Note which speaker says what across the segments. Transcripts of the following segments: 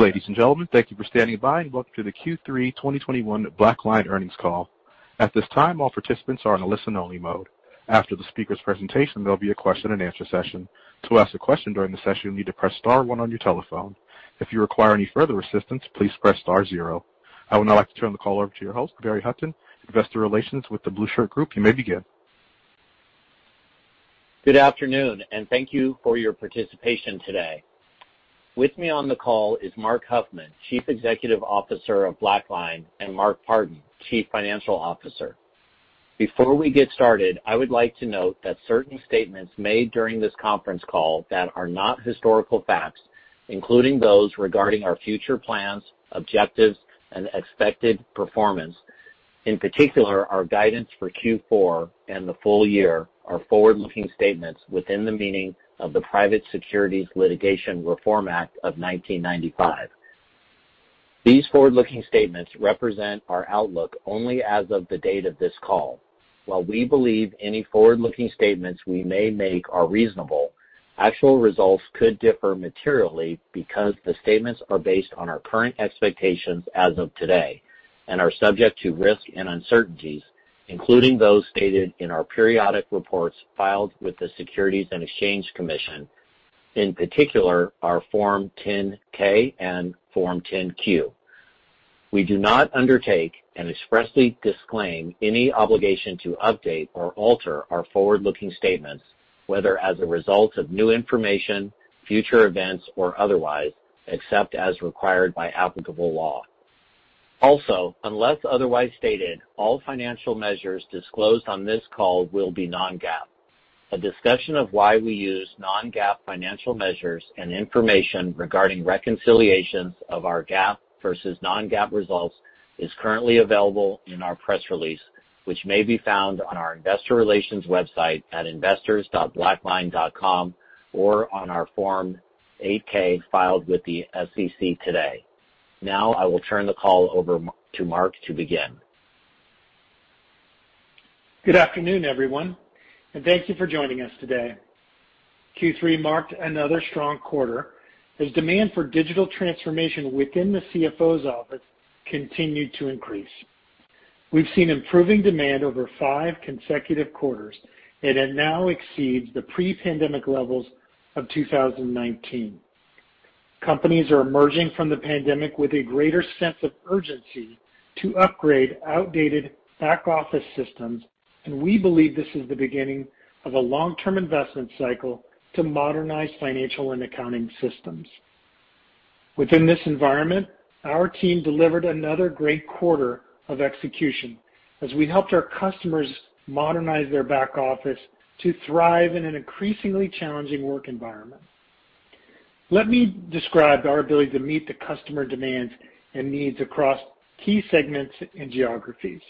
Speaker 1: Ladies and gentlemen, thank you for standing by, and welcome to the Q3 2021 BlackLine earnings call. At this time, all participants are in a listen-only mode. After the speaker's presentation, there'll be a question-and-answer session. To ask a question during the session, you'll need to press star one on your telephone. If you require any further assistance, please press star zero. I would now like to turn the call over to your host, Barry Hutton, Investor Relations with The Blueshirt Group. You may begin.
Speaker 2: Good afternoon, and thank you for your participation today. With me on the call is Marc Huffman, Chief Executive Officer of BlackLine, and Mark Partin, Chief Financial Officer. Before we get started, I would like to note that certain statements made during this conference call that are not historical facts, including those regarding our future plans, objectives, and expected performance, in particular, our guidance for Q4 and the full year, are forward-looking statements within the meaning of the Private Securities Litigation Reform Act of 1995. These forward-looking statements represent our outlook only as of the date of this call. While we believe any forward-looking statements we may make are reasonable, actual results could differ materially because the statements are based on our current expectations as of today and are subject to risk and uncertainties, including those stated in our periodic reports filed with the Securities and Exchange Commission, in particular, our Form 10-K and Form 10-Q. We do not undertake and expressly disclaim any obligation to update or alter our forward-looking statements, whether as a result of new information, future events, or otherwise, except as required by applicable law. Also, unless otherwise stated, all financial measures disclosed on this call will be non-GAAP. A discussion of why we use non-GAAP financial measures and information regarding reconciliations of our GAAP versus non-GAAP results is currently available in our press release, which may be found on our investor relations website at investors.blackline.com or on our Form 8-K filed with the SEC today. Now, I will turn the call over to Mark to begin.
Speaker 3: Good afternoon, everyone, and thank you for joining us today. Q3 marked another strong quarter as demand for digital transformation within the CFO's office continued to increase. We've seen improving demand over five consecutive quarters, and it now exceeds the pre-pandemic levels of 2019. Companies are emerging from the pandemic with a greater sense of urgency to upgrade outdated back-office systems, and we believe this is the beginning of a long-term investment cycle to modernize financial and accounting systems. Within this environment, our team delivered another great quarter of execution as we helped our customers modernize their back office to thrive in an increasingly challenging work environment. Let me describe our ability to meet the customer demands and needs across key segments and geographies.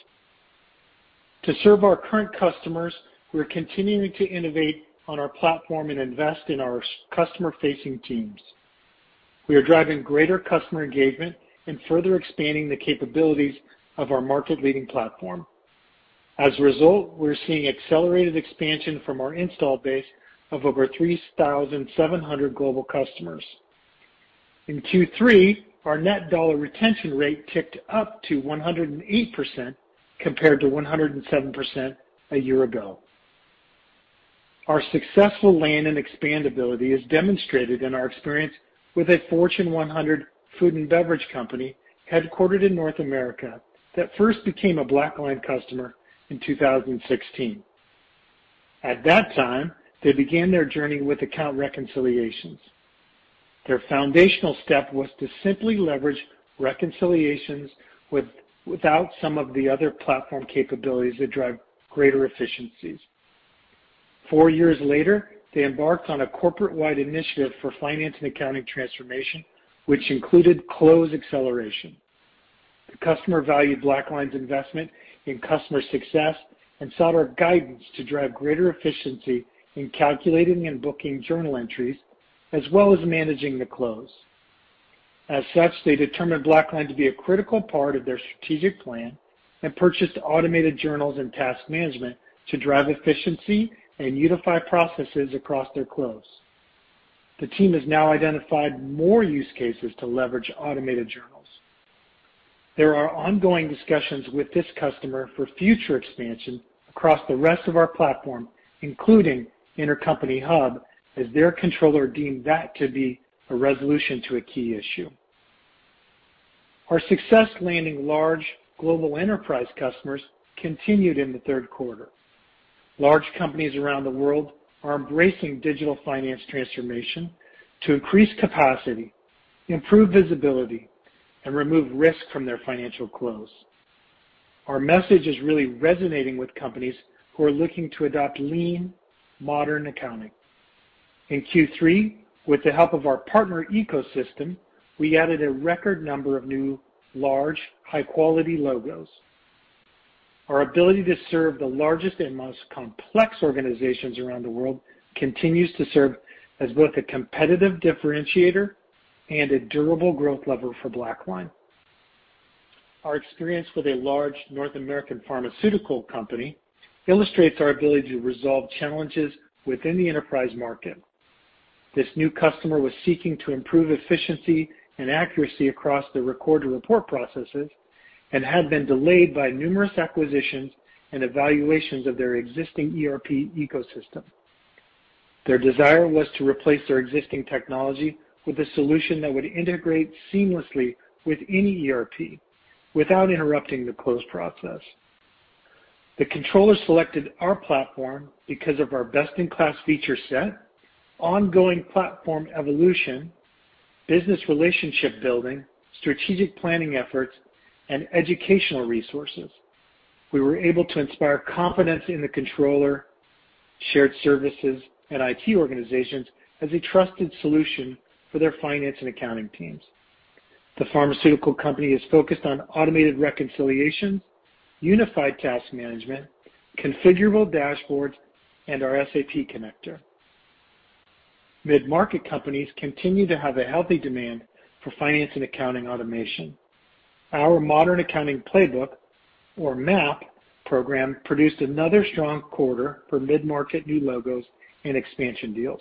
Speaker 3: To serve our current customers, we're continuing to innovate on our platform and invest in our customer-facing teams. We are driving greater customer engagement and further expanding the capabilities of our market-leading platform. As a result, we're seeing accelerated expansion from our install base of over 3,700 global customers. In Q3, our net dollar retention rate ticked up to 108% compared to 107% a year ago. Our successful land and expand ability is demonstrated in our experience with a Fortune 100 food and beverage company headquartered in North America that first became a BlackLine customer in 2016. At that time, they began their journey with account reconciliations. Their foundational step was to simply leverage reconciliations without some of the other platform capabilities that drive greater efficiencies. Four years later, they embarked on a corporate-wide initiative for finance and accounting transformation, which included close acceleration. The customer valued BlackLine's investment in customer success and sought our guidance to drive greater efficiency in calculating and booking journal entries, as well as managing the close. As such, they determined BlackLine to be a critical part of their strategic plan and purchased automated journals and task management to drive efficiency and unify processes across their close. The team has now identified more use cases to leverage automated journals. There are ongoing discussions with this customer for future expansion across the rest of our platform, including Intercompany Hub, as their controller deemed that to be a resolution to a key issue. Our success landing large global enterprise customers continued in the third quarter. Large companies around the world are embracing digital finance transformation to increase capacity, improve visibility, and remove risk from their financial close. Our message is really resonating with companies who are looking to adopt lean, modern accounting. In Q3, with the help of our partner ecosystem, we added a record number of new, large, high-quality logos. Our ability to serve the largest and most complex organizations around the world continues to serve as both a competitive differentiator and a durable growth lever for BlackLine. Our experience with a large North American pharmaceutical company illustrates our ability to resolve challenges within the enterprise market. This new customer was seeking to improve efficiency and accuracy across the record-to-report processes and had been delayed by numerous acquisitions and evaluations of their existing ERP ecosystem. Their desire was to replace their existing technology with a solution that would integrate seamlessly with any ERP without interrupting the close process. The controller selected our platform because of our best-in-class feature set, ongoing platform evolution, business relationship building, strategic planning efforts, and educational resources. We were able to inspire confidence in the controller, shared services, and IT organizations as a trusted solution for their finance and accounting teams. The pharmaceutical company is focused on automated reconciliations, unified task management, configurable dashboards, and our SAP connector. Mid-market companies continue to have a healthy demand for finance and accounting automation. Our Modern Accounting Playbook, or MAP program, produced another strong quarter for mid-market new logos and expansion deals.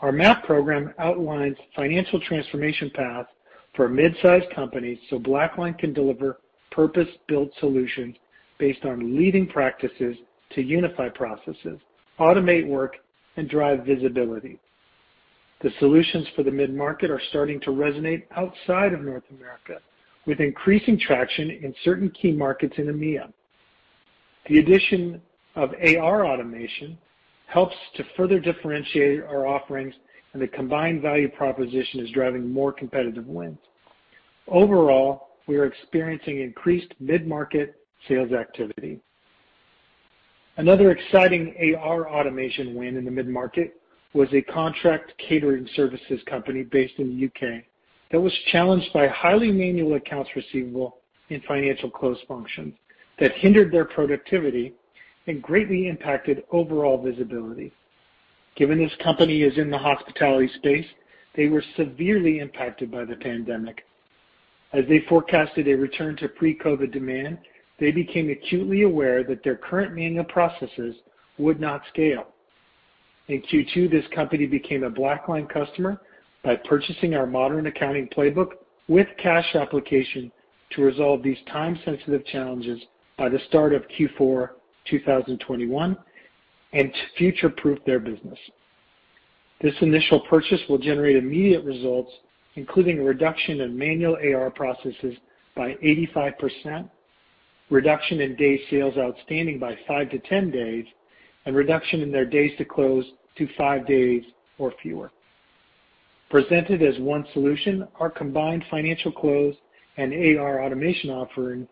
Speaker 3: Our MAP program outlines financial transformation paths for mid-sized companies so BlackLine can deliver purpose-built solutions based on leading practices to unify processes, automate work, and drive visibility. The solutions for the mid-market are starting to resonate outside of North America, with increasing traction in certain key markets in EMEA. The addition of AR automation helps to further differentiate our offerings, and the combined value proposition is driving more competitive wins. Overall, we are experiencing increased mid-market sales activity. Another exciting AR automation win in the mid-market was a contract catering services company based in the U.K. that was challenged by highly manual accounts receivable in financial close functions that hindered their productivity and greatly impacted overall visibility. Given this company is in the hospitality space, they were severely impacted by the pandemic. As they forecasted a return to pre-COVID demand, they became acutely aware that their current manual processes would not scale. In Q2, this company became a BlackLine customer by purchasing our Modern Accounting Playbook with Cash Application to resolve these time-sensitive challenges by the start of Q4 2021 and to future-proof their business. This initial purchase will generate immediate results, including a reduction in manual AR processes by 85%, reduction in days sales outstanding by 5-10 days, and reduction in their days to close to five days or fewer. Presented as one solution, our combined financial close and AR automation offering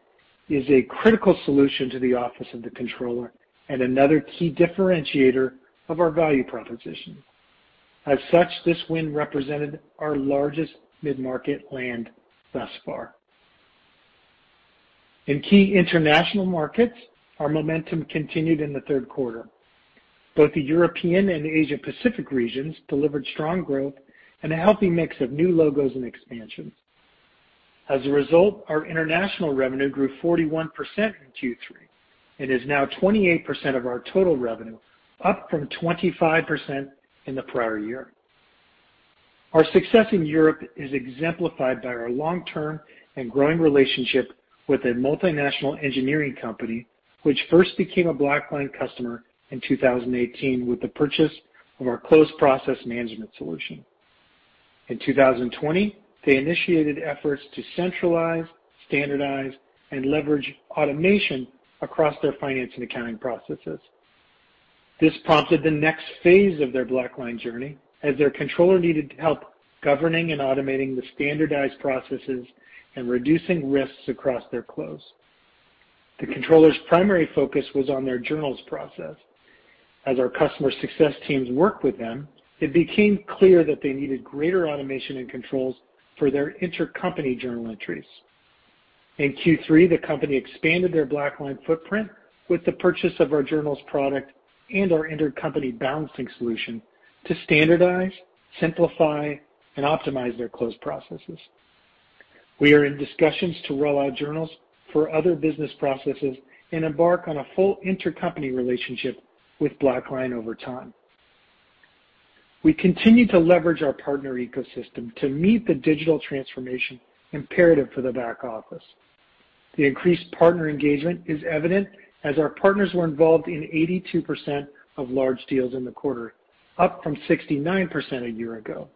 Speaker 3: is a critical solution to the office of the controller and another key differentiator of our value proposition. As such, this win represented our largest mid-market land thus far. In key international markets, our momentum continued in the third quarter. Both the European and Asia Pacific regions delivered strong growth and a healthy mix of new logos and expansions. As a result, our international revenue grew 41% in Q3 and is now 28% of our total revenue, up from 25% in the prior year. Our success in Europe is exemplified by our long-term and growing relationship with a multinational engineering company, which first became a BlackLine customer in 2018 with the purchase of our close process management solution. In 2020, they initiated efforts to centralize, standardize, and leverage automation across their finance and accounting processes. This prompted the next phase of their BlackLine journey, as their controller needed help governing and automating the standardized processes and reducing risks across their close. The controller's primary focus was on their journals process. As our customer success teams worked with them, it became clear that they needed greater automation and controls for their intercompany journal entries. In Q3, the company expanded their BlackLine footprint with the purchase of our journals product and our intercompany balancing solution to standardize, simplify, and optimize their close processes. We are in discussions to roll out journals for other business processes and embark on a full intercompany relationship with BlackLine over time. We continue to leverage our partner ecosystem to meet the digital transformation imperative for the back office. The increased partner engagement is evident as our partners were involved in 82% of large deals in the quarter, up from 69% a year ago.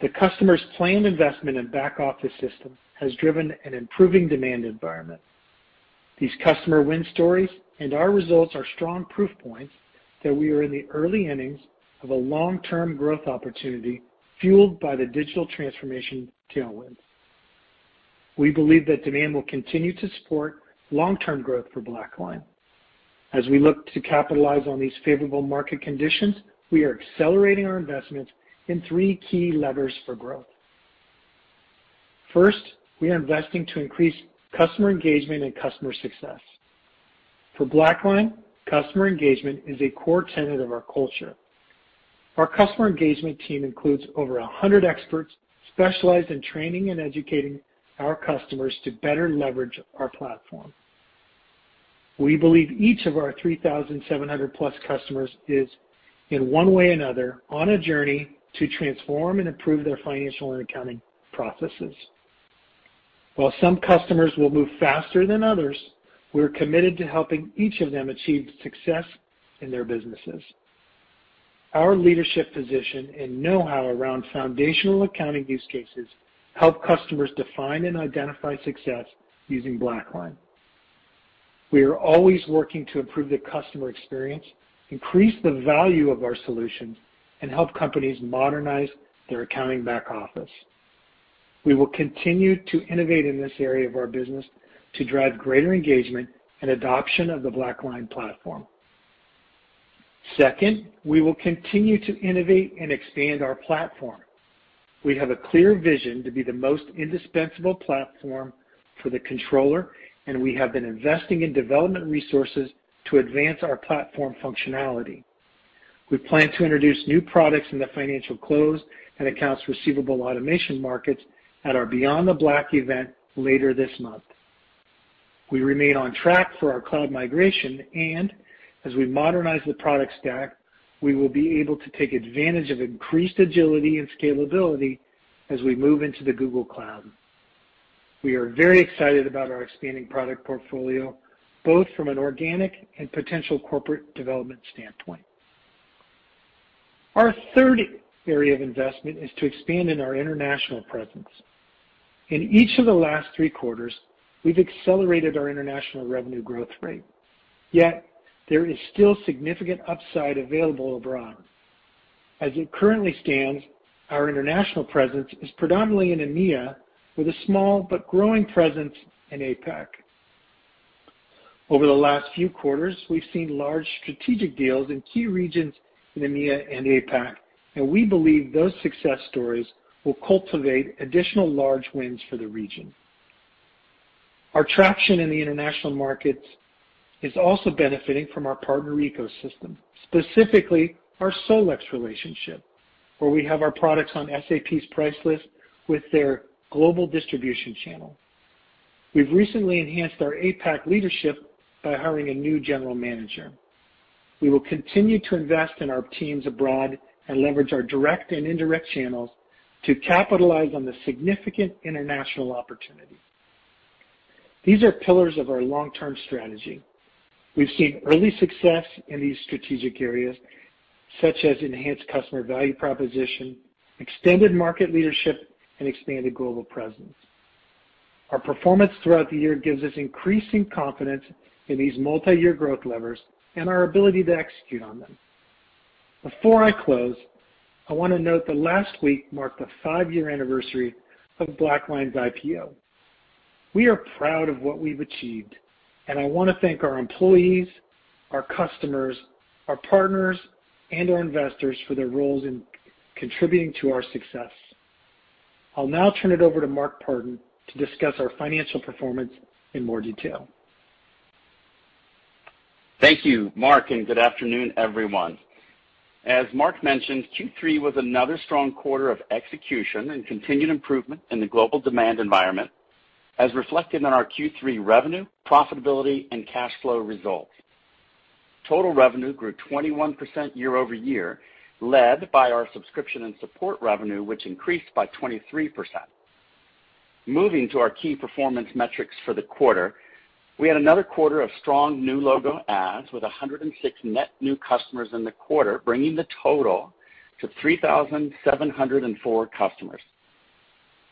Speaker 3: The customer's planned investment in back-office system has driven an improving demand environment. These customer win stories and our results are strong proof points that we are in the early innings of a long-term growth opportunity fueled by the digital transformation tailwinds. We believe that demand will continue to support long-term growth for BlackLine. As we look to capitalize on these favorable market conditions, we are accelerating our investments in three key levers for growth. First, we are investing to increase customer engagement and customer success. For BlackLine, customer engagement is a core tenet of our culture. Our customer engagement team includes over 100 experts specialized in training and educating our customers to better leverage our platform. We believe each of our 3,700-plus customers is, in one way or another, on a journey to transform and improve their financial and accounting processes. While some customers will move faster than others, we're committed to helping each of them achieve success in their businesses. Our leadership position and know-how around foundational accounting use cases help customers define and identify success using BlackLine. We are always working to improve the customer experience, increase the value of our solutions, and help companies modernize their accounting back office. We will continue to innovate in this area of our business to drive greater engagement and adoption of the BlackLine platform. Second, we will continue to innovate and expand our platform. We have a clear vision to be the most indispensable platform for the controller, and we have been investing in development resources to advance our platform functionality. We plan to introduce new products in the financial close and accounts receivable automation markets at our Beyond the Black event later this month. We remain on track for our cloud migration, and as we modernize the product stack, we will be able to take advantage of increased agility and scalability as we move into the Google Cloud. We are very excited about our expanding product portfolio, both from an organic and potential corporate development standpoint. Our third area of investment is to expand in our international presence. In each of the last three quarters, we've accelerated our international revenue growth rate. Yet, there is still significant upside available abroad. As it currently stands, our international presence is predominantly in EMEA, with a small but growing presence in APAC. Over the last few quarters, we've seen large strategic deals in key regions in EMEA and APAC, and we believe those success stories will cultivate additional large wins for the region. Our traction in the international markets is also benefiting from our partner ecosystem, specifically our SolEx relationship, where we have our products on SAP's price list with their global distribution channel. We've recently enhanced our APAC leadership by hiring a new general manager. We will continue to invest in our teams abroad and leverage our direct and indirect channels to capitalize on the significant international opportunity. These are pillars of our long-term strategy. We've seen early success in these strategic areas, such as enhanced customer value proposition, extended market leadership, and expanded global presence. Our performance throughout the year gives us increasing confidence in these multi-year growth levers and our ability to execute on them. Before I close, I want to note that last week marked the five-year anniversary of BlackLine's IPO. We are proud of what we've achieved, and I want to thank our employees, our customers, our partners, and our investors for their roles in contributing to our success. I'll now turn it over to Mark Partin to discuss our financial performance in more detail.
Speaker 4: Thank you, Mark, and good afternoon, everyone. As Mark mentioned, Q3 was another strong quarter of execution and continued improvement in the global demand environment, as reflected in our Q3 revenue, profitability, and cash flow results. Total revenue grew 21% year-over-year, led by our subscription and support revenue, which increased by 23%. Moving to our key performance metrics for the quarter, we had another quarter of strong new logo adds with 106 net new customers in the quarter, bringing the total to 3,704 customers.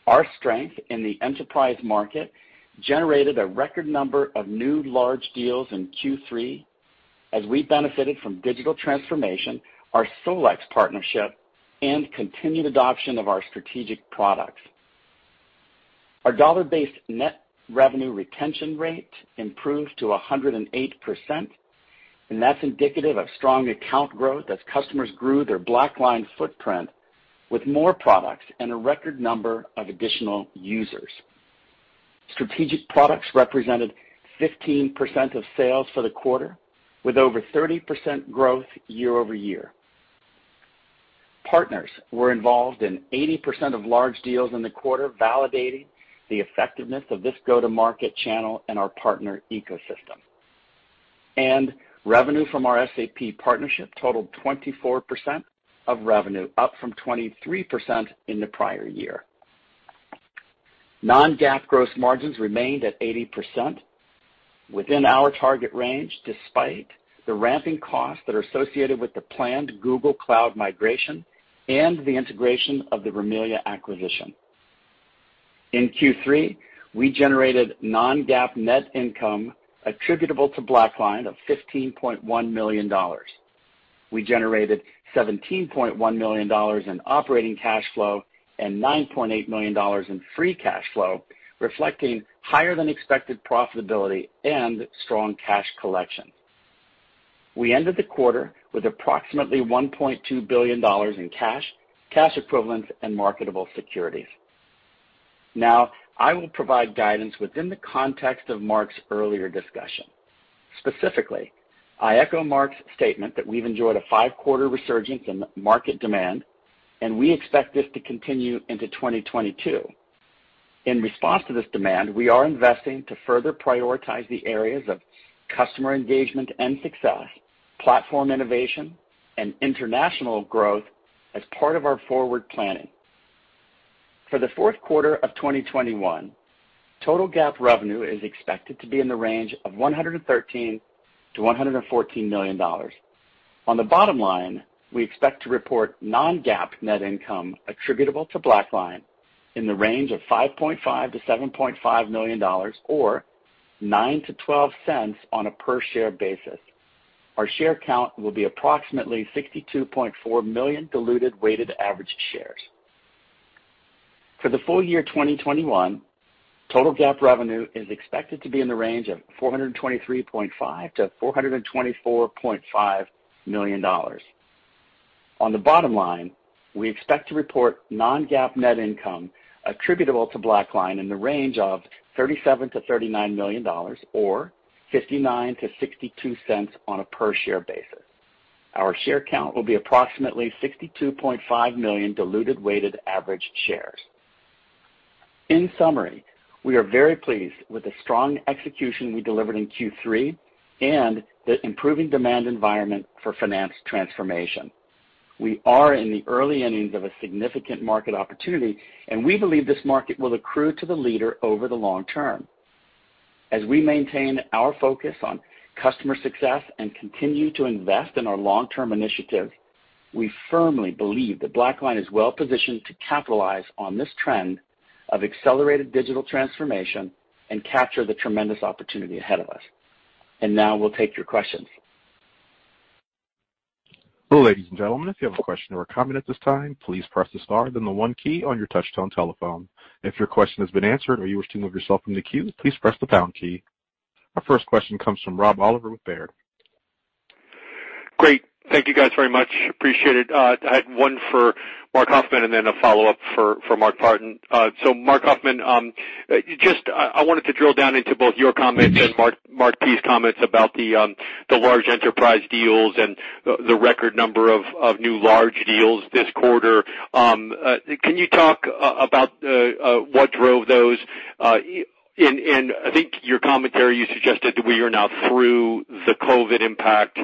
Speaker 4: Our strength in the enterprise market generated a record number of new large deals in Q3 as we benefited from digital transformation, our SolEx partnership, and continued adoption of our strategic products. Our dollar-based net revenue retention rate improved to 108%, and that's indicative of strong account growth as customers grew their BlackLine footprint with more products and a record number of additional users. Strategic products represented 15% of sales for the quarter, with over 30% growth year-over-year. Partners were involved in 80% of large deals in the quarter, validating the effectiveness of this go-to-market channel and our partner ecosystem. And revenue from our SAP partnership totaled 24% of revenue, up from 23% in the prior year. Non-GAAP gross margins remained at 80%, within our target range, despite the ramping costs that are associated with the planned Google Cloud migration and the integration of the Rimilia acquisition. In Q3, we generated non-GAAP net income attributable to BlackLine of $15.1 million. We generated $17.1 million in operating cash flow and $9.8 million in free cash flow, reflecting higher than expected profitability and strong cash collection. We ended the quarter with approximately $1.2 billion in cash cash equivalents, and marketable securities. Now, I will provide guidance within the context of Mark's earlier discussion. Specifically, I echo Mark's statement that we've enjoyed a five-quarter resurgence in market demand, and we expect this to continue into 2022. In response to this demand, we are investing to further prioritize the areas of customer engagement and success, platform innovation, and international growth as part of our forward planning. For the fourth quarter of 2021, total GAAP revenue is expected to be in the range of $113 million-$114 million. On the bottom line, we expect to report non-GAAP net income attributable to BlackLine in the range of $5.5 million-$7.5 million or $0.09-$0.12 on a per share basis. Our share count will be approximately 62.4 million diluted weighted average shares. For the full year 2021, total GAAP revenue is expected to be in the range of $423.5 million-$424.5 million. On the bottom line, we expect to report non-GAAP net income attributable to BlackLine in the range of $37 million-$39 million or $0.59-$0.62 on a per share basis. Our share count will be approximately 62.5 million diluted weighted average shares. In summary, we are very pleased with the strong execution we delivered in Q3 and the improving demand environment for finance transformation. We are in the early innings of a significant market opportunity, and we believe this market will accrue to the leader over the long term. As we maintain our focus on customer success and continue to invest in our long-term initiatives, we firmly believe that BlackLine is well-positioned to capitalize on this trend of accelerated digital transformation and capture the tremendous opportunity ahead of us. And now we'll take your questions.
Speaker 1: Ladies and gentlemen, if you have a question or a comment at this time, please press the star, then the one key on your touch-tone telephone. If your question has been answered or you wish to remove yourself from the queue, please press the pound key. Our first question comes from Rob Oliver with Baird.
Speaker 5: Great. Thank you guys very much. Appreciate it. Uh, I had one for Marc Huffman and then a follow-up for Mark Partin. Uh, Marc Huffman, um, uh, I wanted to drill down into both your comments and Mark P's comments about um, the large enterprise deals and the record number of new large deals this quarter. Um, can you talk about what drove those? I think your commentary, you suggested that we are now through the COVID impact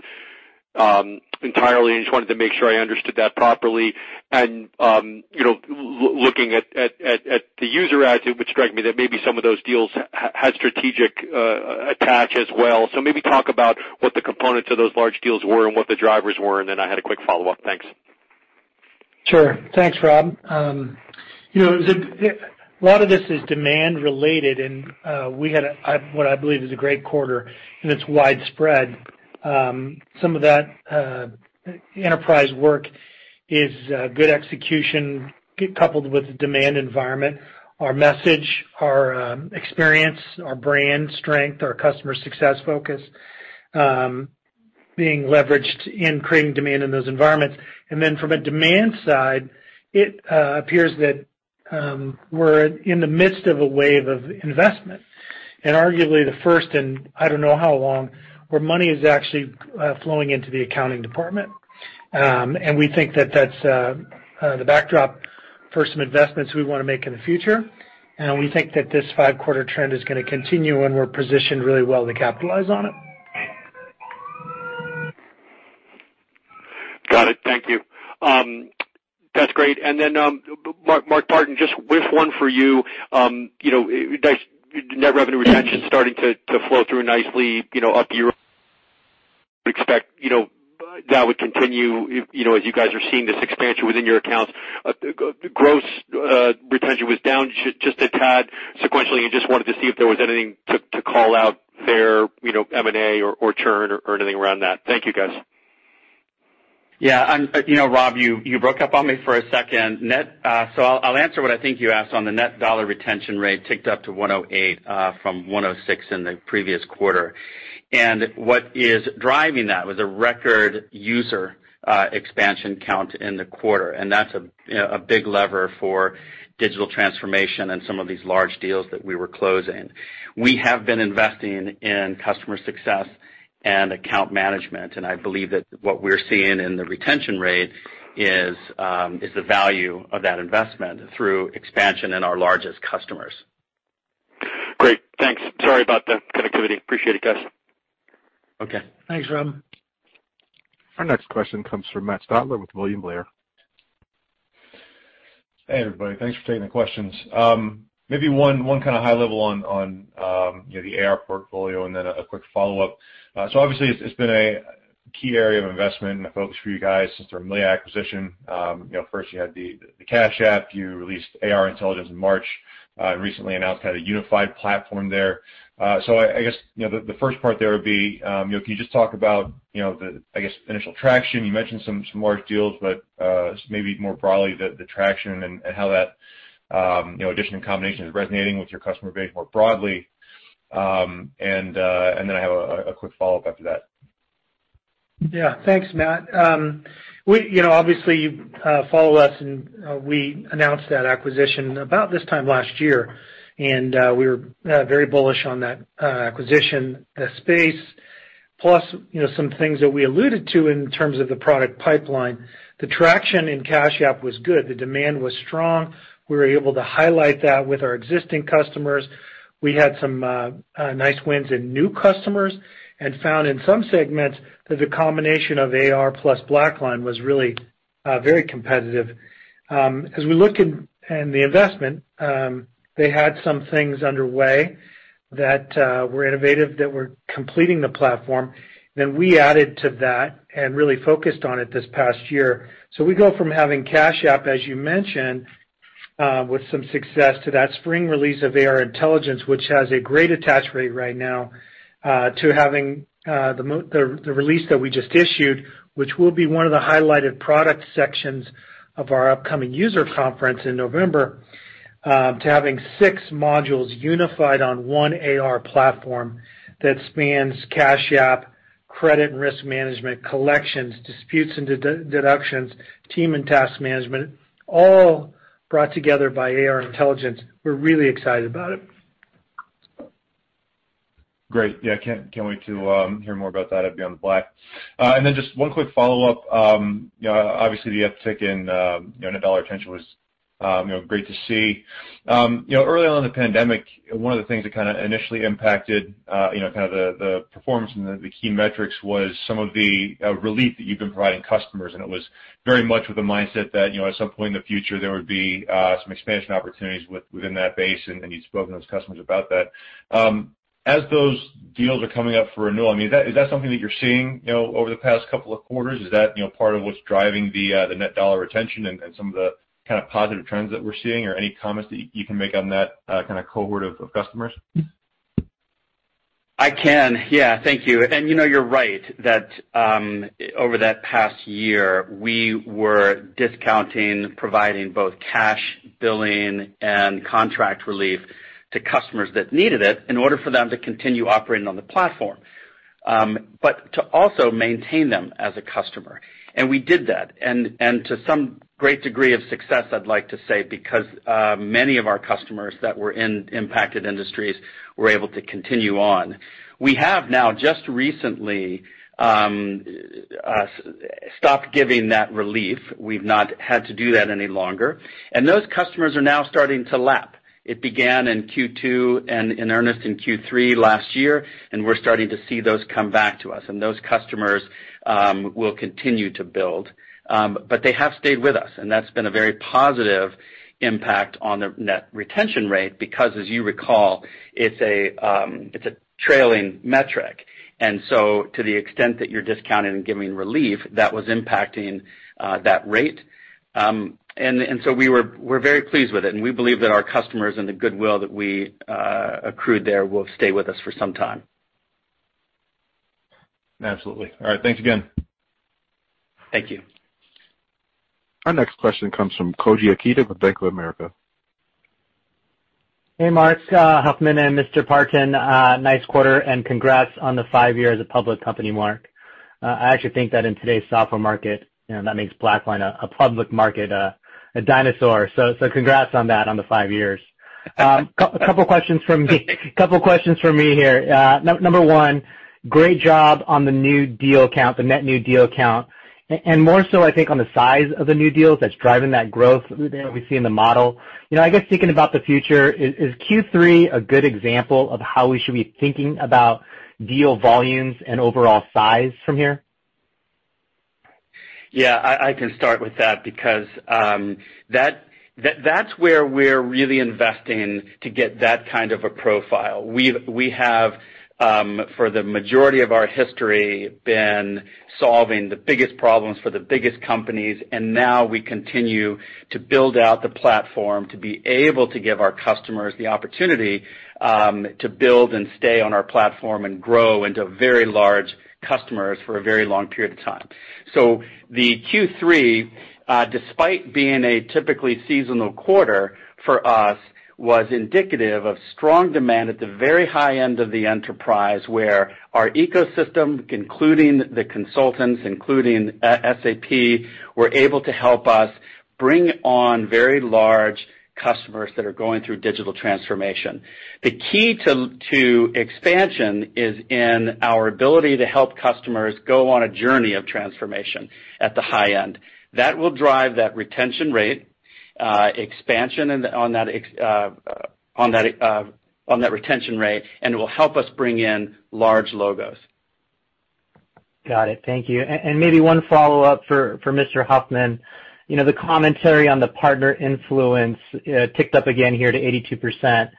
Speaker 5: entirely, and just wanted to make sure I understood that properly. And um you know, looking at the user adds, it would strike me that maybe some of those deals had strategic attach as well. So maybe talk about what the components of those large deals were and what the drivers were, and then I had a quick follow-up. Thanks.
Speaker 3: Sure. Thanks, Rob. Um you know the a lot of this is demand related, and we had what I believe is a great quarter, and it's widespread. Some of that uh, enterprise work is uh good execution coupled with the demand environment. Our message, our experience, our brand strength, our customer success focus um being leveraged in creating demand in those environments. And then from a demand side, it appears that um we're in the midst of a wave of investment, and arguably the first in I don't know how long, where money is actually uh, flowing into the accounting department. Um and we think that that's uh, uh, the backdrop for some investments we want to make in the future. And we think that this five-quarter trend is going to continue, and we're positioned really well to capitalize on it.
Speaker 5: Got it. Thank you. Um, that's great. And then um Mark Partin, just one for you. Um, Net revenue retention starting to flow through nicely you know, up year expect you know, uh that would continue you know, as you guys are seeing this expansion within your accounts. Gross retention was down just a tad sequentially, and just wanted to see if there was anything to to call out there, you know, M&A or churn or anything around that. Thank you, guys.
Speaker 4: Yeah. And uh you know, Rob, you broke up on me for a second. Uh, I'll I'll answer what I think you asked on the net dollar retention rate ticked up to 108 uh, from 106 in the previous quarter. And what is driving that was a record user uh, expansion count in the quarter, and that's a a big lever for digital transformation and some of these large deals that we were closing. We have been investing in customer success account management, and I believe that what we're seeing in the retention rate um, is the value of that investment through expansion in our largest customers.
Speaker 5: Great. Thanks. Sorry about the connectivity. Appreciate it, guys.
Speaker 4: Okay.
Speaker 3: Thanks, Rob.
Speaker 1: Our next question comes from Matt Stotler with William Blair.
Speaker 6: Hey, everybody. Thanks for taking the questions. Um, Maybe one one kind of high level on um you know the AR portfolio and then a quick follow-up. Uh so obviously it's been a key area of investment and a focus for you guys since the Rimilia acquisition. First you had the the Cash App, you released AR Intelligence in March, and recently announced kind of a unified platform there. Uh so I guess, you know the first part there would be, um you know can you just talk about you know the, I guess, initial traction? You mentioned some some large deals, but uh maybe more broadly, the traction and how that Um, addition and combination is resonating with your customer base more broadly. Um, uh, and then I have a quick follow-up after that.
Speaker 3: Yeah. Thanks, Matt. Um, we you know obviously, you follow us, and uh, we announced that acquisition about this time last year, and we were very bullish on that acquisition, the space, plus you know some things that we alluded to in terms of the product pipeline. The traction in Cash App was good. The demand was strong. We were able to highlight that with our existing customers. We had some uh uh nice wins in new customers and found in some segments that the combination of AR plus BlackLine was really uh very competitive. Um as we look in the investment, um they had some things underway that uh were innovative, that were completing the platform. Then we added to that and really focused on it this past year. So we go from having Cash App, as you mentioned, with some success to that spring release of AR Intelligence, which has a great attach rate right now, uh to having uh the mo the the release that we just issued, which will be one of the highlighted product sections of our upcoming user conference in November, to having six modules unified on one AR platform that spans Cash App, credit and risk management, collections, disputes and deductions, team and task management, all brought together by AR Intelligence. We're really excited about it.
Speaker 6: Great. Yeah, can't wait to um, hear more about that at Beyond the Black. Uh, and then just one quick follow-up. Um, obviously, the uptick in um, net dollar retention was great to see. Um, you know, early on in the pandemic, one of the things that kind of initially impacted uh you know kind of the performance and the key metrics was some of the relief that you've been providing customers, and it was very much with the mindset that you know at some point in the future, there would be uh some expansion opportunities within that base, and you'd spoken to those customers about that. Um as those deals are coming up for renewal, I mean, is that, is that something that you're seeing you know, over the past couple of quarters? Is that you know part of what's driving the uh the net dollar retention and some of the kind of positive trends that we're seeing? Or any comments that you can make on that uh, kind of cohort of customers?
Speaker 4: I can. Yeah. Thank you. And You're right that um, over that past year, we were discounting, providing both cash billing and contract relief to customers that needed it in order for them to continue operating on the platform. Um, but to also maintain them as a customer. And we did that, And and to some great degree of success, I'd like to say, because uh many of our customers that were in impacted industries were able to continue on. We have now just recently um stopped giving that relief. We've not had to do that any longer. And those customers are now starting to lap. It began in Q2 and in earnest in Q3 last year, and we're starting to see those come back to us, and those customers um will continue to build. They have stayed with us, and that's been a very positive impact on the net retention rate because, as you recall, it's a um it's a trailing metric. And so to the extent that you're discounting and giving relief, that was impacting that rate. Um and so we were We're very pleased with it, and we believe that our customers and the goodwill that we accrued there will stay with us for some time.
Speaker 6: Absolutely. All right. Thanks again.
Speaker 4: Thank you.
Speaker 1: Our next question comes from Koji Ikeda with Bank of America.
Speaker 7: Hey, Marc Huffman and Mr. Partin. Nice quarter, and congrats on the five years as a public company, Marc. I actually think that in today's software market, you know, that makes BlackLine a public market, a dinosaur. So so congrats on that, on the five years. Um a couple questions from me A couple questions from me here. Uh, number one, great job on the new deal count, the net new deal count, more so, I think, on the size of the new deals that's driving that growth that we see in the model. You know, I guess thinking about the future, is Q3 a good example of how we should be thinking about deal volumes and overall size from here?
Speaker 4: Yeah, I can start with that because um, that's where we're really investing to get that kind of a profile. We have, for the majority of our history, been solving the biggest problems for the biggest companies, and now we continue to build out the platform to be able to give our customers the opportunity um to build and stay on our platform and grow into very large customers for a very long period of time. So the Q3, despite being a typically seasonal quarter for us, was indicative of strong demand at the very high end of the enterprise, where our ecosystem, including the consultants, including uh, SAP, were able to help us bring on very large customers that are going through digital transformation. The key to expansion is in our ability to help customers go on a journey of transformation at the high end. That will drive that retention rate, expansion on that ex uh uh on that uh on that retention rate, and it will help us bring in large logos.
Speaker 7: Got it. Thank you. And maybe one follow-up for Mr. Huffman. You know the commentary on the partner influence ticked up again here to 82%.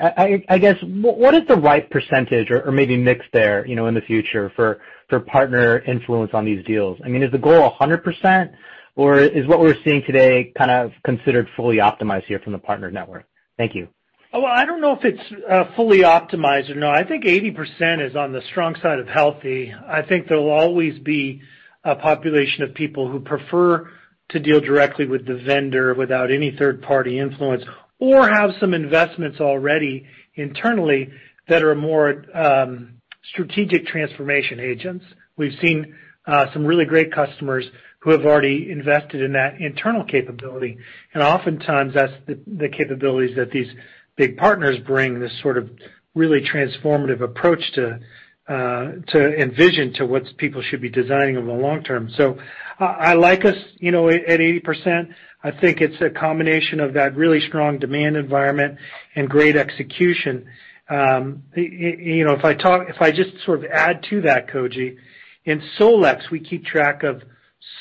Speaker 7: I guess, what is the right percentage or maybe mix there you know, in the future for for partner influence on these deals? I mean is the goal 100%, or is what we're seeing today kind of considered fully optimized here from the partner network? Thank you.
Speaker 3: Oh, well, I don't know if it's uh, fully optimized or not. I think 80% is on the strong side of healthy. I think there'll always be a population of people who prefer to deal directly with the vendor without any third-party influence or have some investments already internally that are more um, strategic transformation agents. We've seen uh, some really great customers who have already invested in that internal capability, and oftentimes that's the capabilities that these big partners bring, this sort of really transformative approach to uh to envision to what people should be designing over the long term. So I like us you know, at 80%. I think it's a combination of that really strong demand environment and great execution. Um you know if I talk if I just sort of add to that, Koji, in SolEx, we keep track of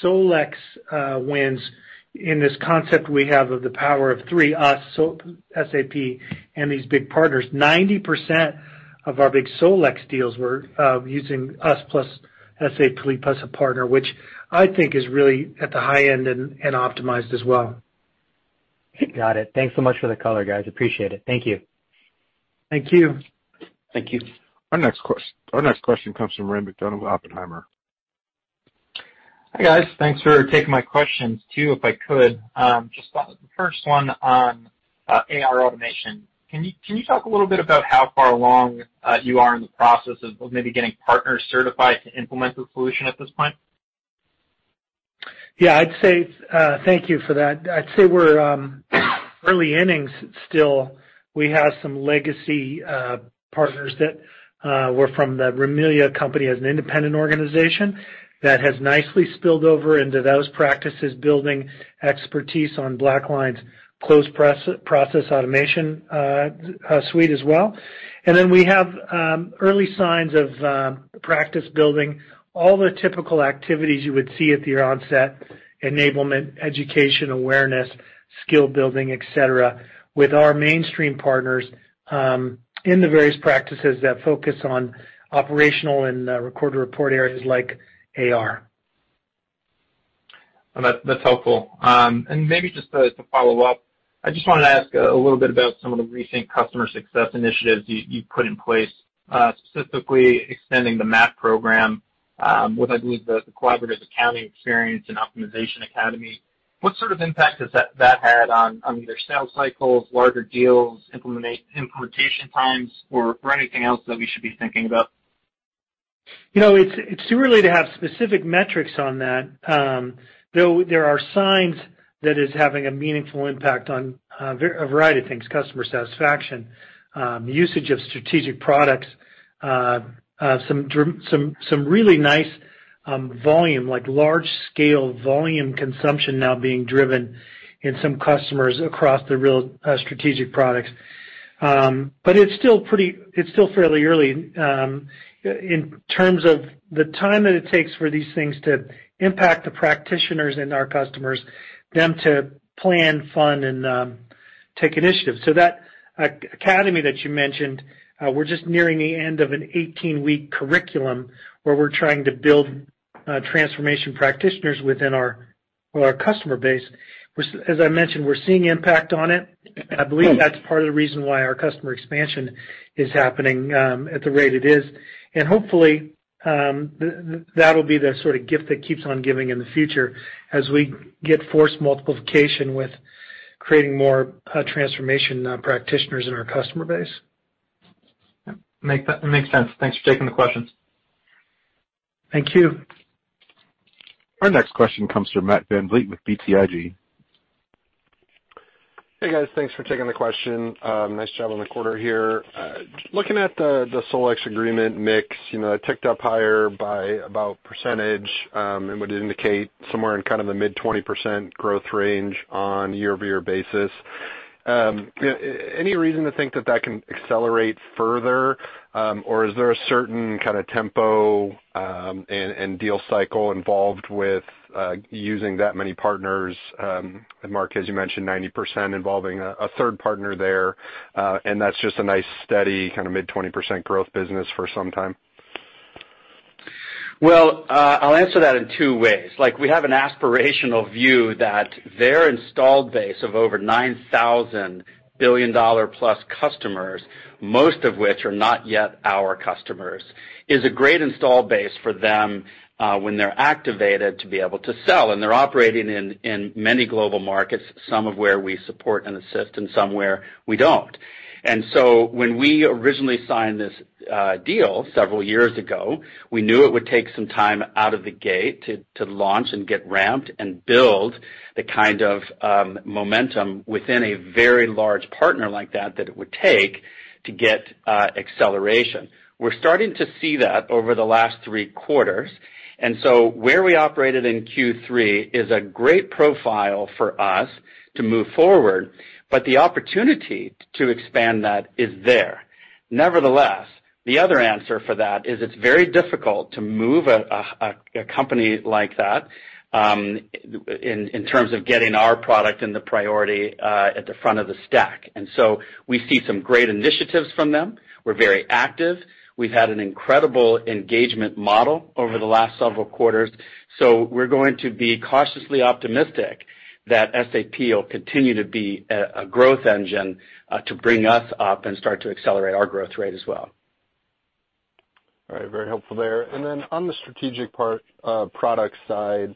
Speaker 3: SolEx uh, wins in this concept we have of the power of three, us, SAP, and these big partners. 90% of our big SolEx deals were uh, using us plus SAP plus a partner, which I think is really at the high end and optimized as well.
Speaker 7: Got it. Thanks so much for the color, guys. Appreciate it. Thank you.
Speaker 3: Thank you.
Speaker 4: Thank you.
Speaker 1: Our next question comes from Ray McDonough with Oppenheimer.
Speaker 8: Hi, guys. Thanks for taking my questions, two, if I could. Um, just the first one on uh, AR automation. Can you can you talk a little bit about how far along uh, you are in the process of maybe getting partners certified to implement the solution at this point?
Speaker 3: Yeah. I'd say uh thank you for that. I'd say we're um, early innings still. We have some legacy uh, partners that were from the Rimilia company as an independent organization that has nicely spilled over into those practices, building expertise on BlackLine's close process automation uh, uh, suite as well. And then we have um, early signs of um, practice building, all the typical activities you would see at the onset, enablement, education, awareness, skill building, et cetera, with our mainstream partners um, in the various practices that focus on operational and uh, record-to-report areas like AR.
Speaker 8: Oh, that's helpful. Um, and maybe just to follow up, I just wanted to ask a little bit about some of the recent customer success initiatives you've put in place, uh, specifically extending the MAP program um, with, I believe, the Collaborative Accounting Experience and Optimization Academy. What sort of impact has that had on either sales cycles, larger deals, implementation times, or anything else that we should be thinking about?
Speaker 3: You know, it's too early to have specific metrics on that. Um, though there are signs that it's having a meaningful impact on uh, a variety of things, customer satisfaction, um, usage of strategic products, uh, uh, some really nice um, volume, like large-scale volume consumption now being driven in some customers across the real strategic products. Um but it's still fairly early in terms of the time that it takes for these things to impact the practitioners and our customers, them to plan, fund, and um, take initiative. So that academy that you mentioned, uh, we're just nearing the end of an 18-week curriculum where we're trying to build uh, transformation practitioners within our customer base. As I mentioned, we're seeing impact on it. I believe hmm. that's part of the reason why our customer expansion is happening um, at the rate it is. And hopefully, um, that'll be the sort of gift that keeps on giving in the future as we get force multiplication with creating more uh, transformation uh, practitioners in our customer base.
Speaker 8: Makes sense. Thanks for taking the questions.
Speaker 3: Thank you.
Speaker 1: Our next question comes from Matt VanVliet with BTIG.
Speaker 9: Hey, guys. Thanks for taking the question. Um, nice job on the quarter here. Uh, looking at the SolEx agreement mix, you know, it ticked up higher by about percentage, um, and would indicate somewhere in kind of the mid 20% growth range on a year-over-year basis. Um, any reason to think that that can accelerate further? Or is there a certain kind of tempo and deal cycle involved with using that many partners? Mark, as you mentioned, 90% involving a third partner there, Uh and that's just a nice, steady kind of mid-20% growth business for some time.
Speaker 4: Well, uh I'll answer that in two ways. Like we have an aspirational view that their installed base of over 9,000 billion-dollar-plus customers, most of which are not yet our customers, is a great install base for them Uh, when they're activated to be able to sell. And they're operating in many global markets, some of where we support and assist, and some where we don't. And so when we originally signed this uh, deal several years ago, we knew it would take some time out of the gate to launch and get ramped and build the kind of um, momentum within a very large partner like that that it would take to get uh, acceleration. We're starting to see that over the last three quarters. And so where we operated in Q3 is a great profile for us to move forward, but the opportunity to expand that is there. Nevertheless, the other answer for that is it's very difficult to move a company like that um, in terms of getting our product in the priority uh, at the front of the stack. And so we see some great initiatives from them. We're very active. We've had an incredible engagement model over the last several quarters. So we're going to be cautiously optimistic that SAP will continue to be a growth engine to bring us up and start to accelerate our growth rate as well.
Speaker 9: All right. Very helpful there. And then on the strategic part uh product side,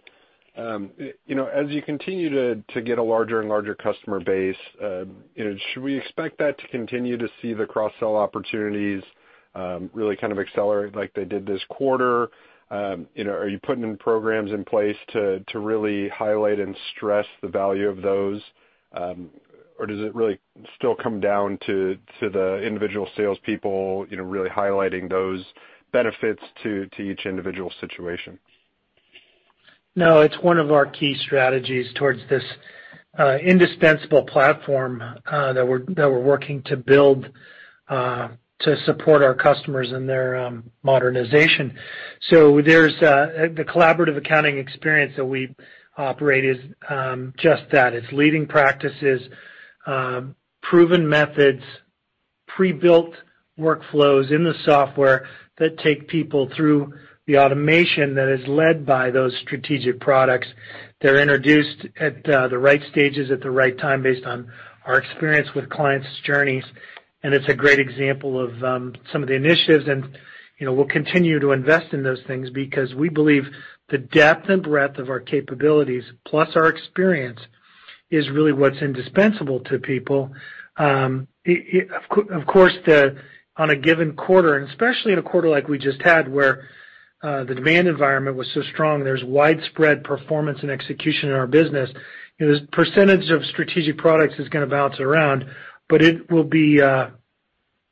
Speaker 9: um you know, as you continue to get a larger and larger customer base, know, should we expect that to continue to see the cross-sell opportunities really kind of accelerate like they did this quarter? Um you know, are you putting in programs in place to really highlight and stress the value of those? Or does it really still come down to to the individual salespeople you know, really highlighting those benefits to each individual situation?
Speaker 3: No, it's one of our key strategies towards this indispensable platform uh that we're that we're working to build to support our customers in their um, modernization. So there's uh, the collaborative accounting experience that we operate is um, just that. It's leading practices, um, proven methods, pre-built workflows in the software that take people through the automation that is led by those strategic products. They're introduced at uh, the right stages at the right time based on our experience with clients' journeys, it's a great example of some of the initiatives. And you know, we'll continue to invest in those things because we believe the depth and breadth of our capabilities, plus our experience, is really what's indispensable to people. Um of course, on a given quarter, and especially in a quarter like we just had, where the demand environment was so strong, there's widespread performance and execution in our business. The percentage of strategic products is going to bounce around, it will be, uh,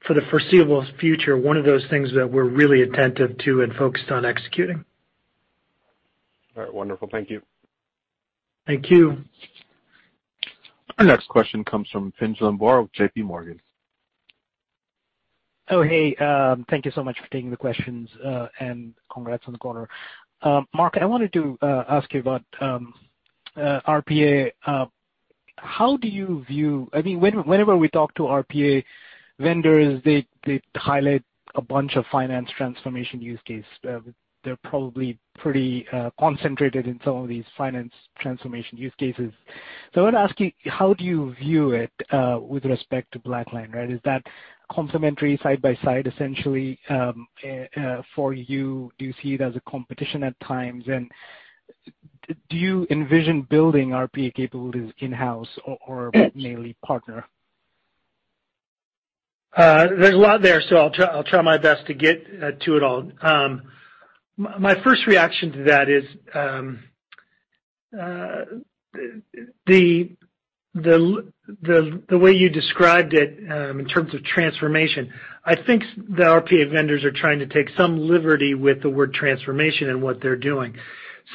Speaker 3: for the foreseeable future, one of those things that we're really attentive to and focused on executing.
Speaker 9: All right. Wonderful. Thank you.
Speaker 3: Thank you.
Speaker 1: Our next question comes from Pinjalim Bora with JPMorgan.
Speaker 10: Oh, hey. Um, thank you so much for taking the questions, uh, and congrats on the quarter. Um, Mark, I wanted to uh, ask you about um, RPA. Whenever we talk to RPA vendors, they they highlight a bunch of finance transformation use case. Uh, they're probably pretty uh, concentrated in some of these finance transformation use cases. So I want to ask you, how do you view it uh, with respect to BlackLine, right? Is that complementary side by side, essentially, um, eh, for you? Do you see it as a competition at times? Do you envision building RPA capabilities in-house or mainly partner?
Speaker 3: Uh, there's a lot there, so I'll try my best to get uh, to it all. Um, my first reaction to that is um, uh, the way you described it um, in terms of transformation. I think the RPA vendors are trying to take some liberty with the word transformation and what they're doing.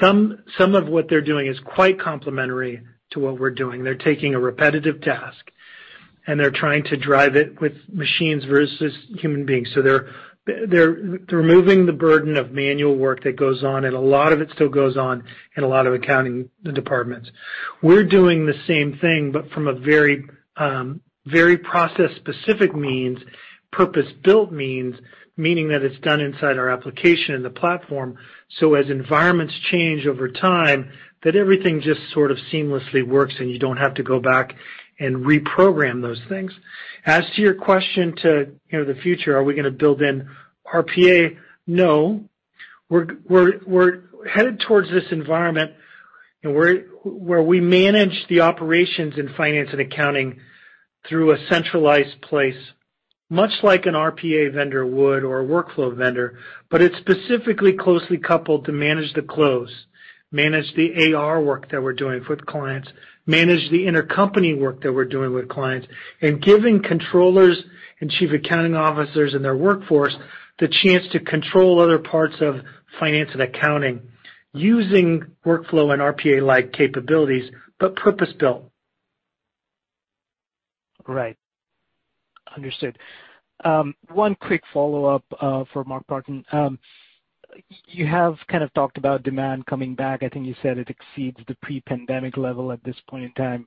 Speaker 3: Some some of what they're doing is quite complementary to what we're doing. They're taking a repetitive task and they're trying to drive it with machines versus human beings. So they're they're removing the burden of manual work that goes on, and a lot of it still goes on in a lot of accounting departments. We're doing the same thing, but from a very um very process-specific means, purpose-built means, meaning that it's done inside our application in the platform. So as environments change over time, that everything just sort of seamlessly works, and you don't have to go back and reprogram those things. As to your question to the future, are we going to build in RPA? No. We're we're we're headed towards this environment where we manage the operations in finance and accounting through a centralized place, much like an RPA vendor would or a workflow vendor, but it's specifically closely coupled to manage the close, manage the AR work that we're doing with clients, manage the intercompany work that we're doing with clients, and giving controllers and chief accounting officers and their workforce the chance to control other parts of finance and accounting using workflow and RPA-like capabilities, but purpose-built.
Speaker 10: Right. Understood. Um, one quick follow-up uh, for Mark Partin. Um, you have kind of talked about demand coming back. I think you said it exceeds the pre-pandemic level at this point in time.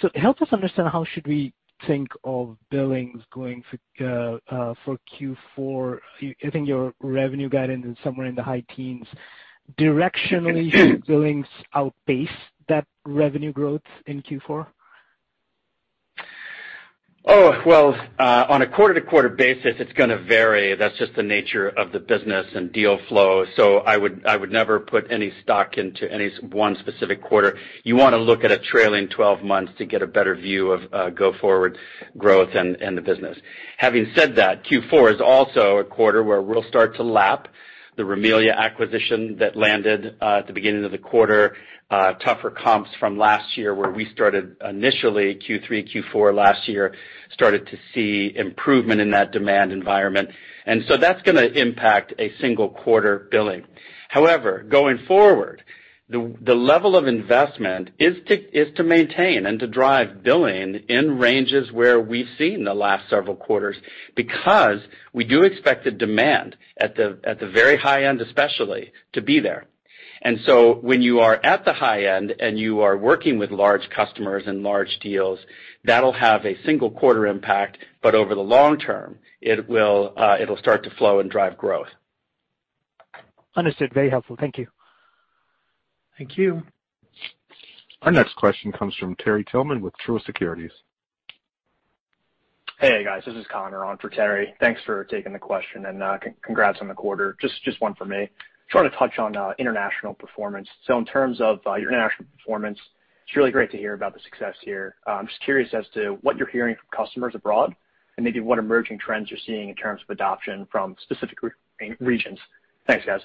Speaker 10: So help us understand how should we think of billings going for uh, uh, for Q4. I think your revenue guidance is somewhere in the high teens. Directionally, should billings outpace that revenue growth in Q4?
Speaker 4: Oh well, uh on a quarter-to-quarter basis, it's going to vary. That's just the nature of the business and deal flow. So I would I would never put any stock into any one specific quarter. You want to look at a trailing 12 months to get a better view of uh go-forward growth and and the business. Having said that, Q4 is also a quarter where we'll start to lap the Rimilia acquisition that landed at the beginning of the quarter, uh tougher comps from last year, where we started initially Q3, Q4 last year, started to see improvement in that demand environment. And so that's going to impact a single quarter billing. However, going forward, the level of investment is to maintain and to drive billing in ranges where we've seen the last several quarters, because we do expect the demand at the at the very high end especially, to be there. And so when you are at the high end and you are working with large customers and large deals, that'll have a single quarter impact, but over the long term, it will uh it'll start to flow and drive growth.
Speaker 10: Understood. Very helpful. Thank you.
Speaker 3: Thank you.
Speaker 1: Our next question comes from Terry Tillman with Truist Securities.
Speaker 11: Hey, guys. This is Connor on for Terry. Thanks for taking the question, and uh, congrats on the quarter. Just one for me. Just want to touch on uh, international performance. So in terms of uh, your international performance, it's really great to hear about the success here. I'm just curious as to what you're hearing from customers abroad and maybe what emerging trends you're seeing in terms of adoption from specific regions. Thanks, guys.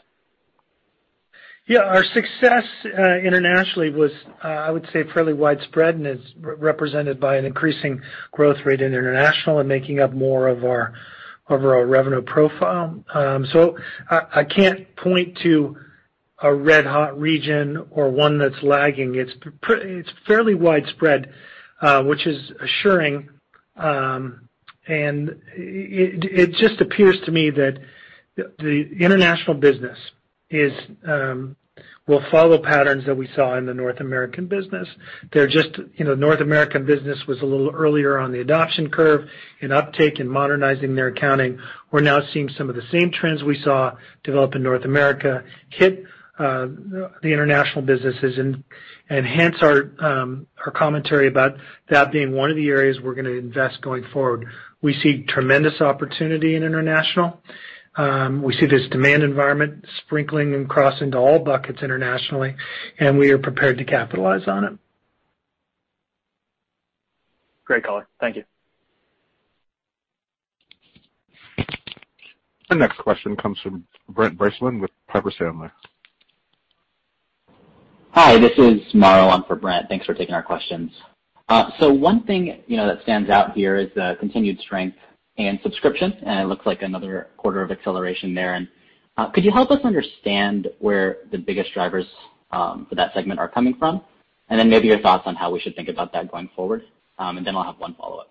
Speaker 3: Yeah. Our success uh, internationally was, uh, I would say, fairly widespread and is represented by an increasing growth rate in international and making up more of our overall revenue profile. Um so I can't point to a red-hot region or one that's lagging. It's fairly widespread, uh, which is assuring. Um, and it it just appears to me that the international business will follow patterns that we saw in the North American business. They're just, you know, North American business was a little earlier on the adoption curve in uptake in modernizing their accounting. We're now seeing some of the same trends we saw develop in North America hit the international businesses and hence our um our commentary about that being one of the areas we're going to invest going forward. We see tremendous opportunity in international. We see this demand environment sprinkling across into all buckets internationally, and we are prepared to capitalize on it.
Speaker 11: Great color. Thank you.
Speaker 1: The next question comes from Brent Bracelin with Piper Sandler.
Speaker 12: Hi, this is Mauro on for Brent. Thanks for taking our questions. Uh so one thing you know that stands out here is the continued strength in subscription, and it looks like another quarter of acceleration there. And uh could you help us understand where the biggest drivers um for that segment are coming from? And then maybe your thoughts on how we should think about that going forward. Um and then I'll have one follow-up.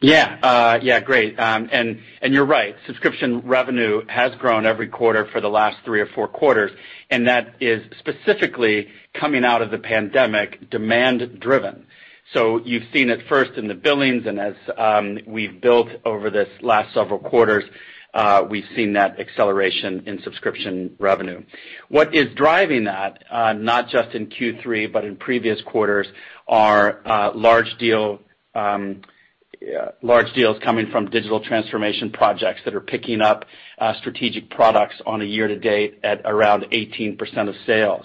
Speaker 4: Yeah. Uh yeah, great. Um and and you're right, subscription revenue has grown every quarter for the last three or four quarters, and that is specifically coming out of the pandemic, demand driven. So you've seen it first in the billings, and as um we've built over this last several quarters, uh we've seen that acceleration in subscription revenue. What is driving that, not just in Q3, but in previous quarters, are uh large deal, uhm, large deals coming from digital transformation projects that are picking up strategic products on a year to date at around 18% of sales.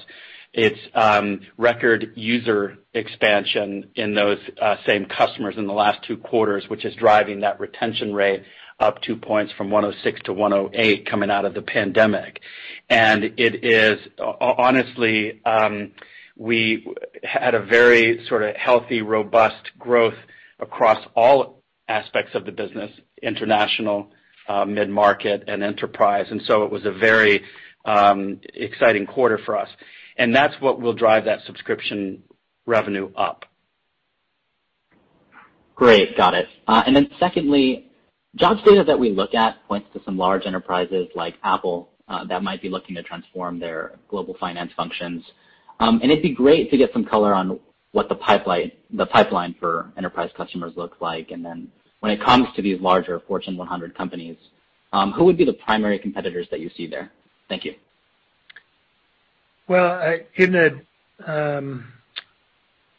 Speaker 4: It's um record user expansion in those same customers in the last two quarters, which is driving that retention rate up two points from 106 to 108 coming out of the pandemic. And it is honestly, um we had a very sort of healthy, robust growth across all aspects of the business, international, mid-market, and enterprise. And so it was a very um exciting quarter for us. And that's what will drive that subscription revenue up.
Speaker 12: Great. Got it. Uh, and then secondly, jobs data that we look at points to some large enterprises like Apple uh, that might be looking to transform their global finance functions. Um, and it'd be great to get some color on what the pipeline for enterprise customers looks like. And then when it comes to these larger Fortune 100 companies, um, who would be the primary competitors that you see there? Thank you.
Speaker 3: Well, uh um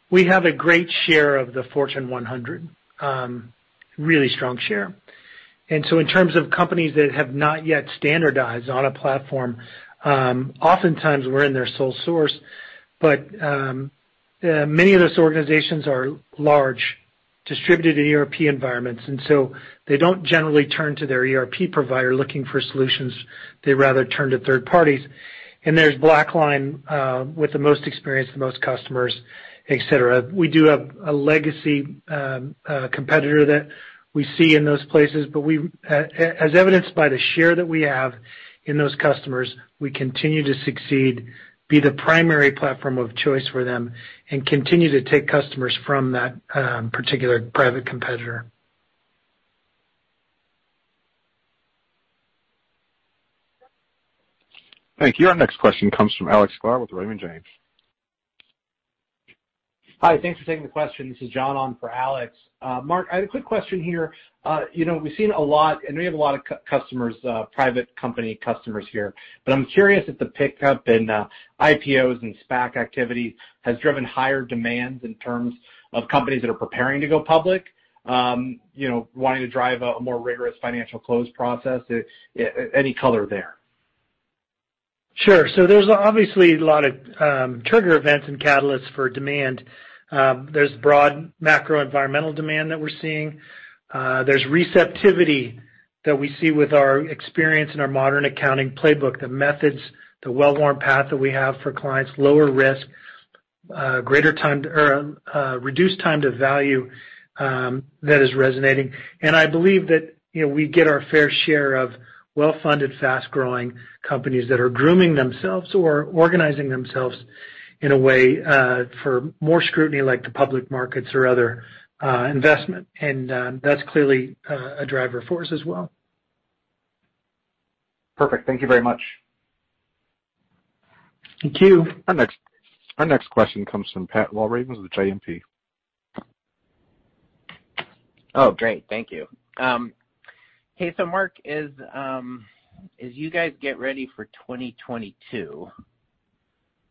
Speaker 3: we have a great share of the Fortune 100, really strong share. And so in terms of companies that have not yet standardized on a platform, oftentimes we're in their sole source. But many of those organizations are large, distributed in ERP environments, and so they don't generally turn to their ERP provider looking for solutions. They rather turn to third parties. And there's BlackLine uh, with the most experience, the most customers, et cetera. We do have a legacy um uh competitor that we see in those places, but we uh as evidenced by the share that we have in those customers, we continue to succeed, be the primary platform of choice for them, and continue to take customers from that um particular private competitor.
Speaker 1: Thank you. Our next question comes from Alex Sklar with Raymond James.
Speaker 13: Hi. Thanks for taking the question. This is John on for Alex. Uh, Mark, I had a quick question here. Uh you know, we've seen a lot, and we have a lot of customers, uh, private company customers here, but I'm curious if the pickup in uh, IPOs and SPAC activity has driven higher demands in terms of companies that are preparing to go public, um, you know, wanting to drive a more rigorous financial close process. Any color there?
Speaker 3: Sure. So there's obviously a lot of trigger events and catalysts for demand. There's broad macro environmental demand that we're seeing. There's receptivity that we see with our experience in our Modern Accounting Playbook, the methods, the well-worn path that we have for clients, lower risk, uh greater time or uh reduced time to value, that is resonating. And I believe that you know we get our fair share of well-funded, fast-growing companies that are grooming themselves or organizing themselves in a way uh, for more scrutiny like the public markets or other uh, investment. And uh, that's clearly a driver for us as well.
Speaker 13: Perfect. Thank you very much.
Speaker 3: Thank you.
Speaker 1: Our next question comes from Pat Walravens with JMP.
Speaker 14: Oh, great. Thank you. Um, Hey, so Mark, as um as you guys get ready for 2022,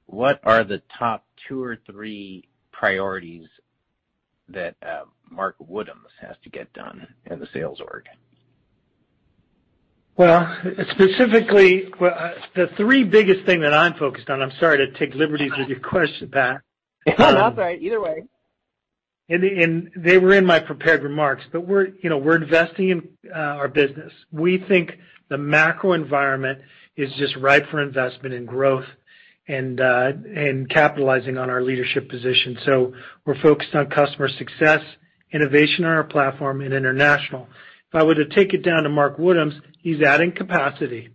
Speaker 14: what are the top two or three priorities that uh, Mark Woodhams has to get done in the sales org?
Speaker 3: Well, specifically, uh, the three biggest thing that I'm focused on, I'm sorry to take liberties with your question, Pat.
Speaker 14: No, that's um, all right. Either way.
Speaker 3: And they were in my prepared remarks, but we're you know, we're investing in our business. We think the macro environment is just ripe for investment and growth and uh and capitalizing on our leadership position. So we're focused on customer success, innovation on our platform, and international. If I were to take it down to Mark Woodhams, he's adding capacity.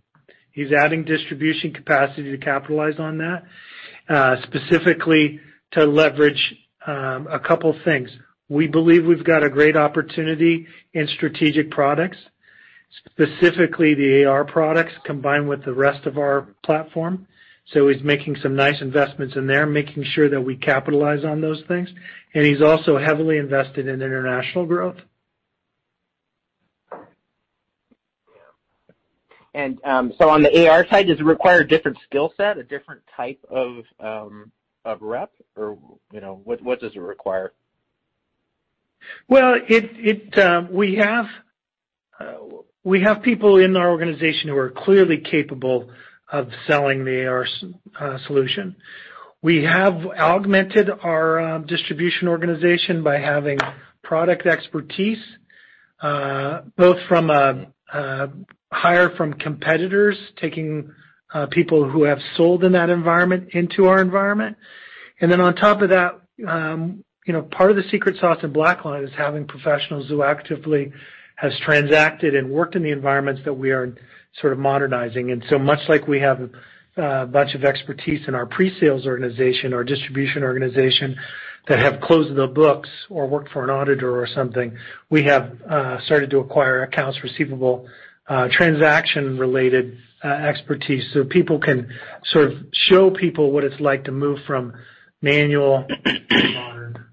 Speaker 3: He's adding distribution capacity to capitalize on that, uh specifically to leverage a couple things. We believe we've got a great opportunity in strategic products, specifically the AR products combined with the rest of our platform. So he's making some nice investments in there, making sure that we capitalize on those things. And he's also heavily invested in international growth.
Speaker 14: And um so on the AR side, does it require a different skill set, a different type of rep, or you know what what does it require?
Speaker 3: Well, it it uh we have uh we have people in our organization who are clearly capable of selling the AR solution. We have augmented our distribution organization by having product expertise, uh both from a hire from competitors, taking people who have sold in that environment into our environment. And then on top of that, um, you know, part of the secret sauce in BlackLine is having professionals who actively has transacted and worked in the environments that we are sort of modernizing. And so much like we have a bunch of expertise in our pre-sales organization, our distribution organization, that have closed the books or worked for an auditor or something, we have started to acquire accounts receivable, uh transaction-related Uh, expertise so people can sort of show people what it's like to move from manual to modern.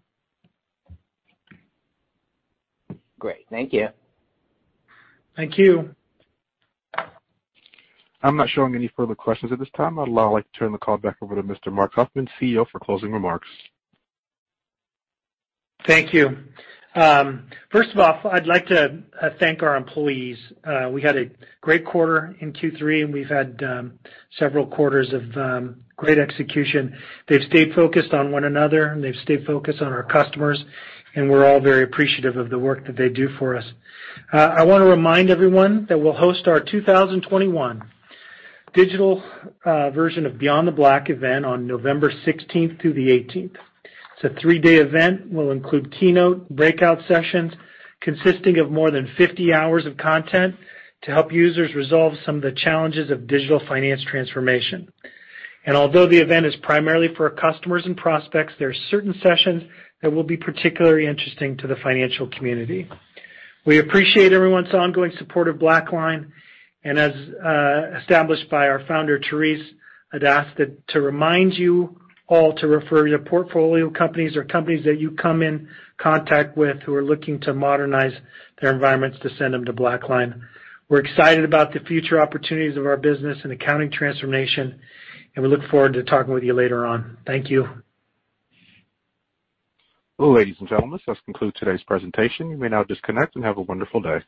Speaker 14: Great. Thank you.
Speaker 3: Thank you.
Speaker 1: I'm not showing any further questions at this time. I'd now like to turn the call back over to Mr. Marc Huffman, CEO, for closing remarks.
Speaker 3: Thank you. Um, first of all, I'd like to uh, thank our employees. Uh, we had a great quarter in Q3, and we've had um, several quarters of um, great execution. They've stayed focused on one another, and they've stayed focused on our customers, and we're all very appreciative of the work that they do for us. Uh, I want to remind everyone that we'll host our 2021 digital version of BeyondTheBlack event on November 16th through the 18th. It's a three-day event, will include keynote breakout sessions consisting of more than 50 hours of content to help users resolve some of the challenges of digital finance transformation. And although the event is primarily for our customers and prospects, there are certain sessions that will be particularly interesting to the financial community. We appreciate everyone's ongoing support of BlackLine, and as uh, established by our founder, Therese, I'd ask to remind you all to refer your portfolio companies or companies that you come in contact with who are looking to modernize their environments to send them to BlackLine. We're excited about the future opportunities of our business and accounting transformation, and we look forward to talking with you later on. Thank you.
Speaker 1: Ladies and gentlemen, this concludes today's presentation. You may now disconnect and have a wonderful day.